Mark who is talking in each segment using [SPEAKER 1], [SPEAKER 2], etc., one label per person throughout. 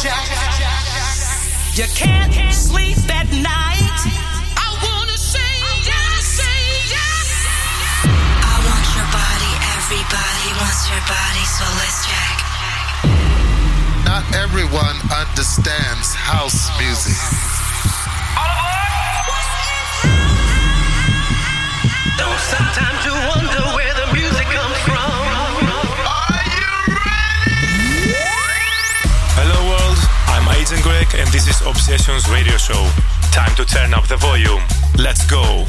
[SPEAKER 1] You can't sleep at night. I wanna say yes, say yes. I want your body. Everybody wants your body, so let's check. Not everyone understands house music. Don't sometimes you wonder. and this is Obsessions Radio Show. Time to turn up the volume. Let's go.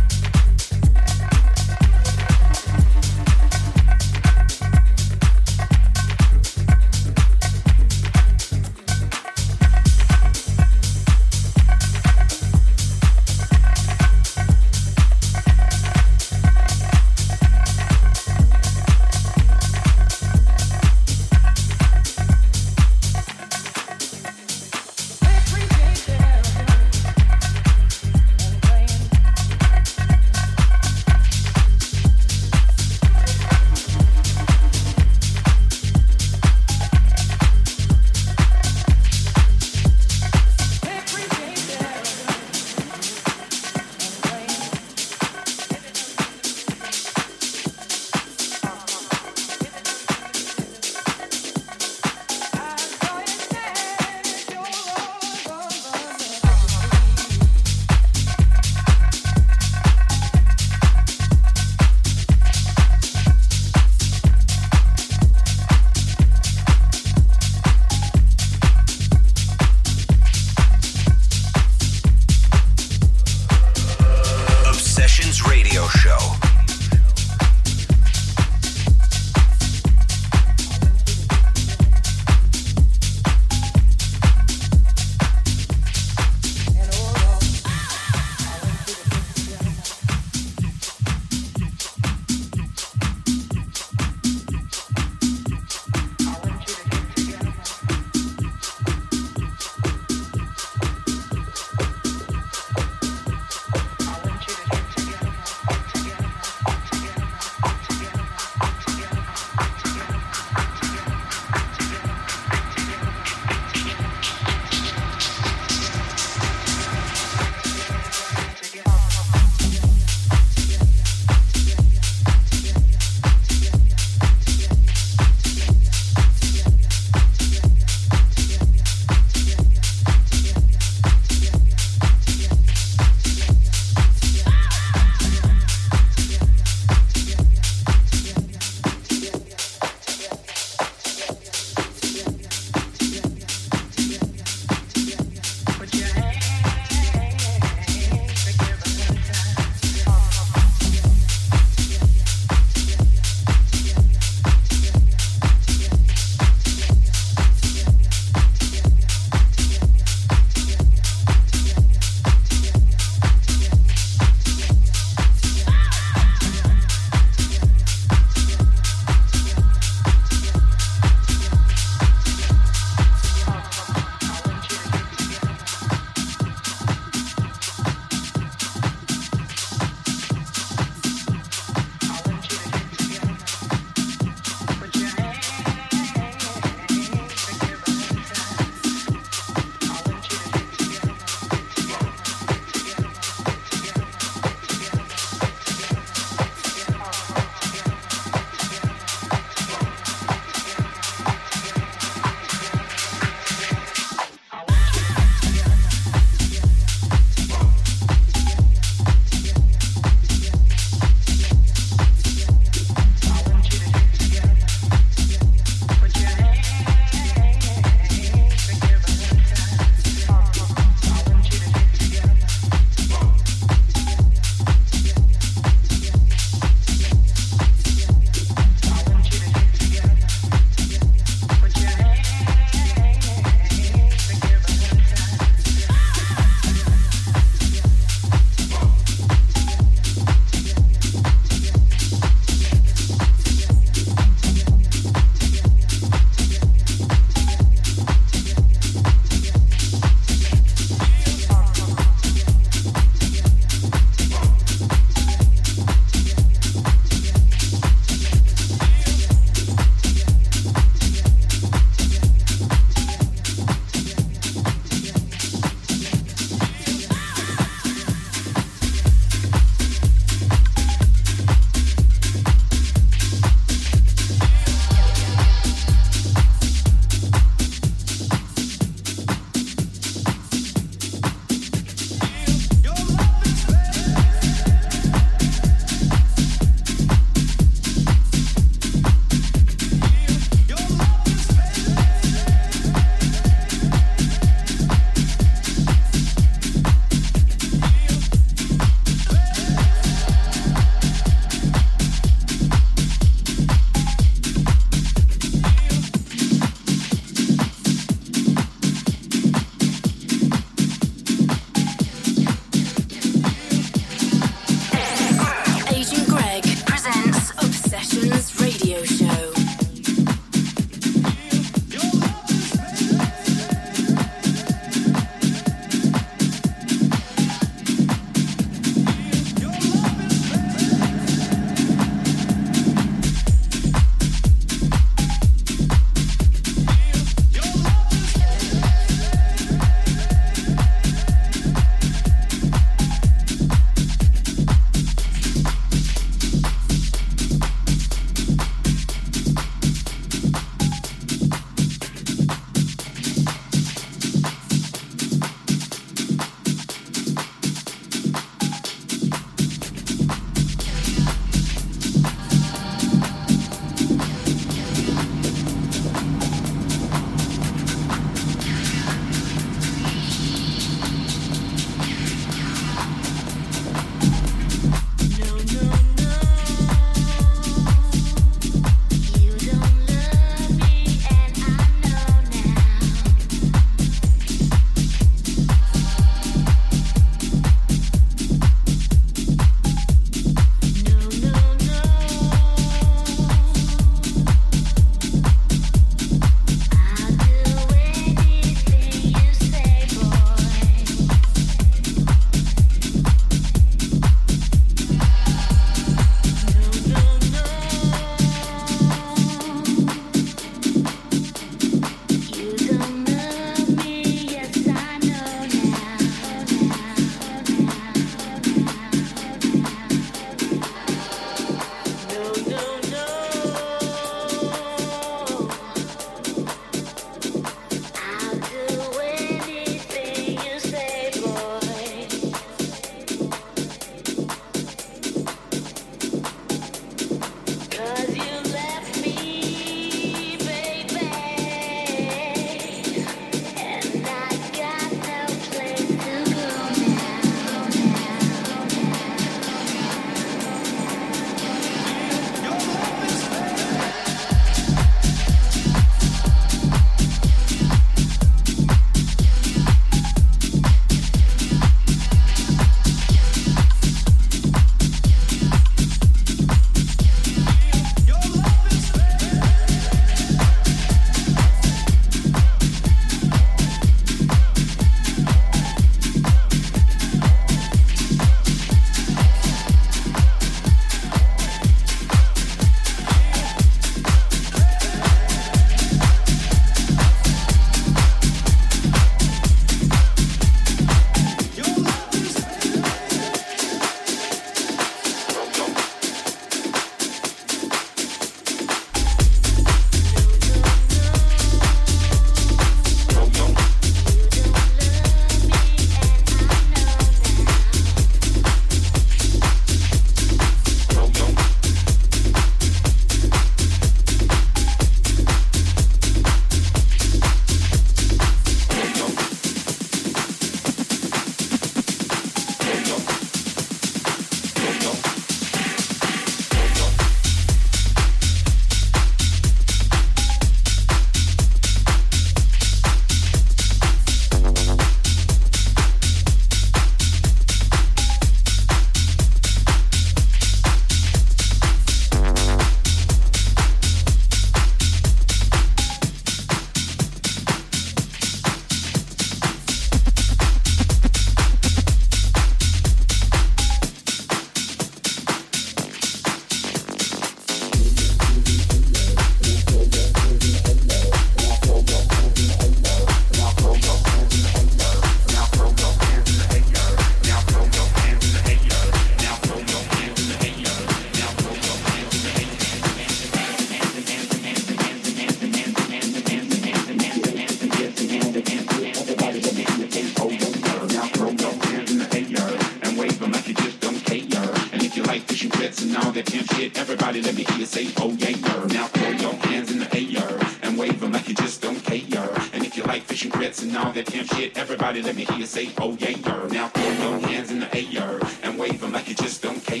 [SPEAKER 1] Everybody let me hear you say, oh yeah, girl. Now throw your hands in the air and wave them like you just don't care. And if you like fish and grits and all that pimp shit, everybody let me hear you say, oh yeah, girl. Now throw your hands in the air and wave them like you just don't care.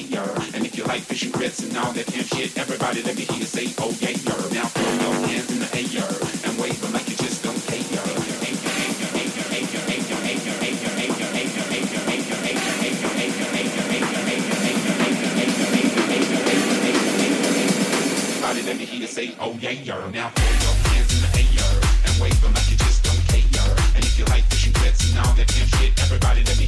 [SPEAKER 1] And if you like fish and grits and all that pimp shit, everybody let me hear you say, oh yeah, girl. Now say, oh yeah, girl. Now throw your hands in the air and wave them like you just don't care. And if you like fish and grits and all that pimp shit, everybody let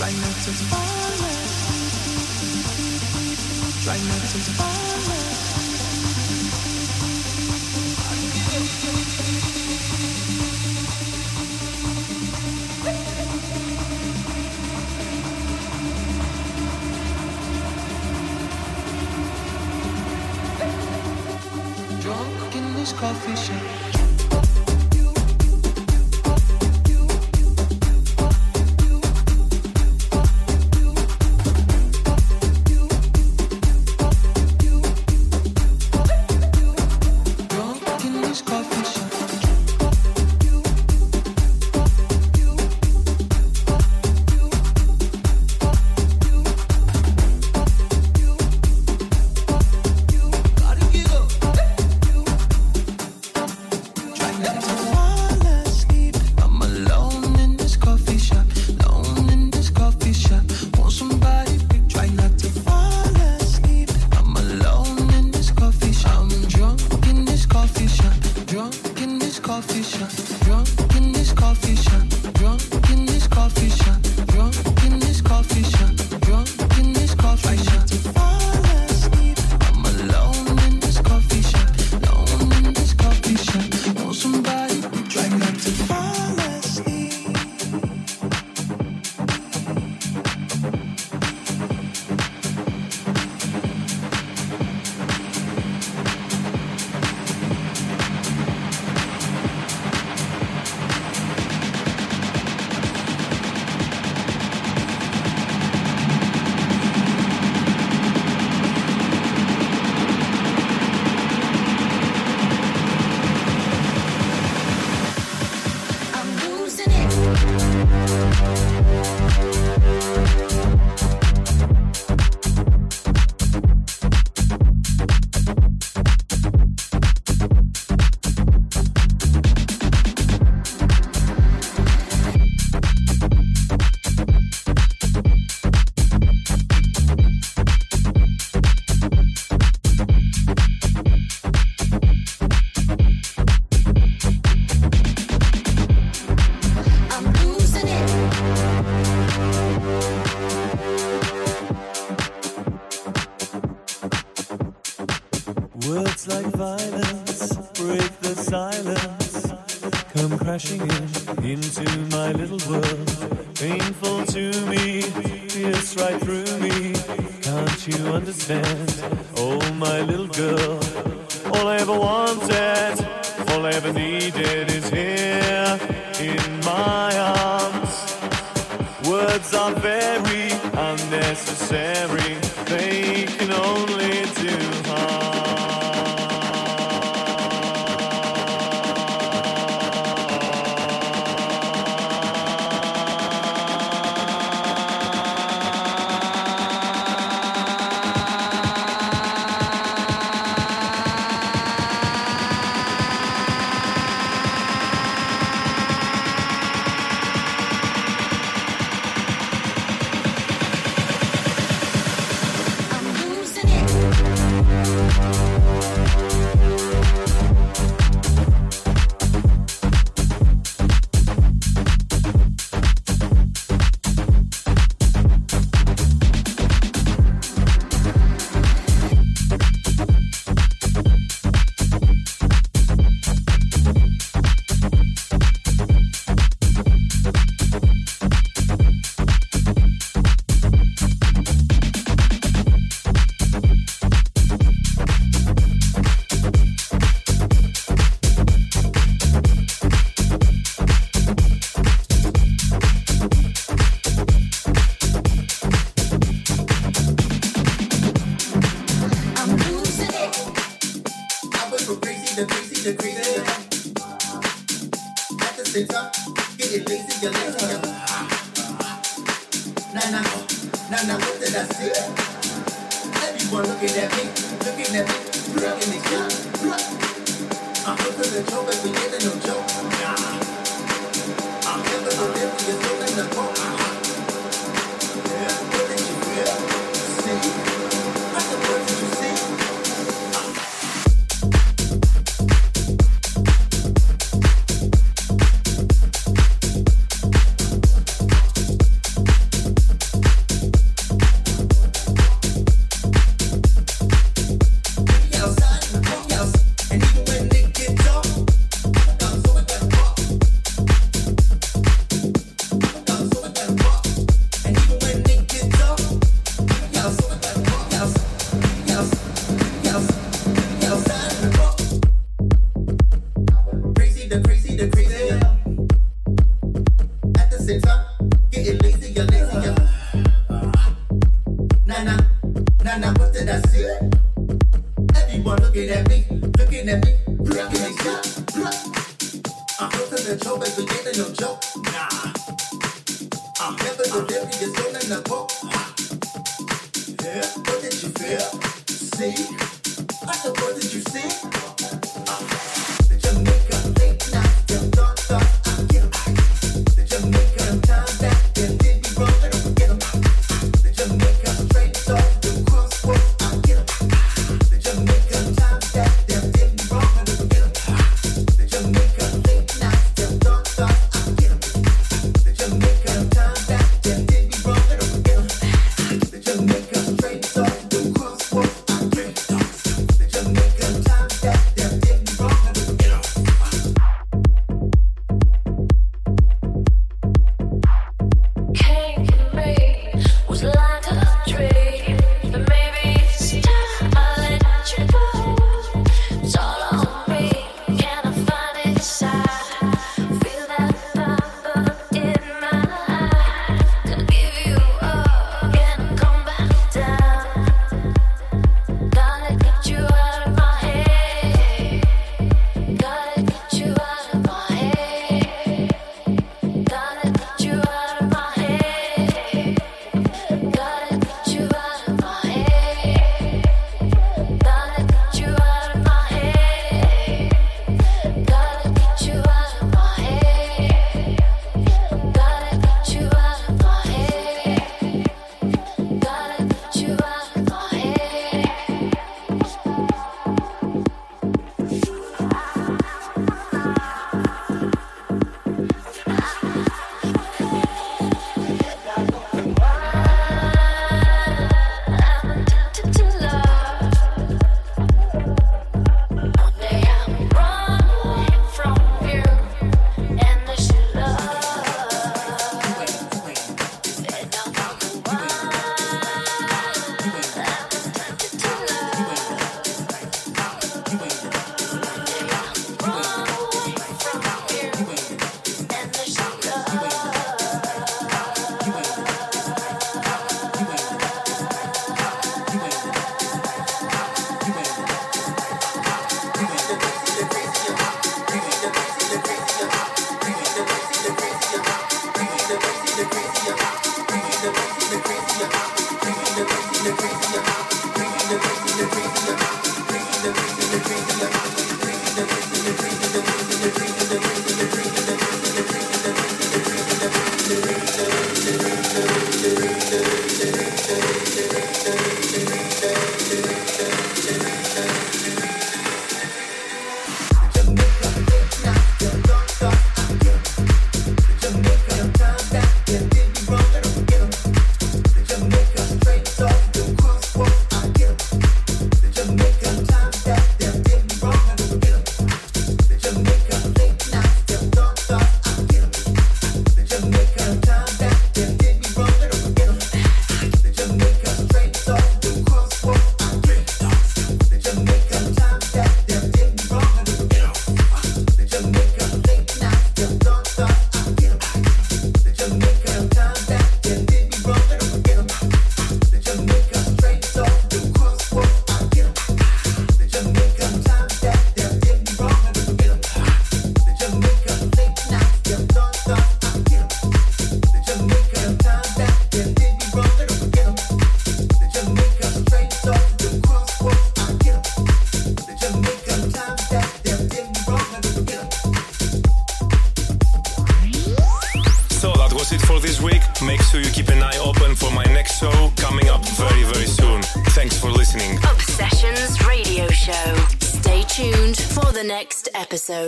[SPEAKER 2] Try not to
[SPEAKER 3] fall. Try not to fall in. coffee shop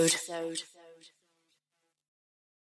[SPEAKER 3] episode.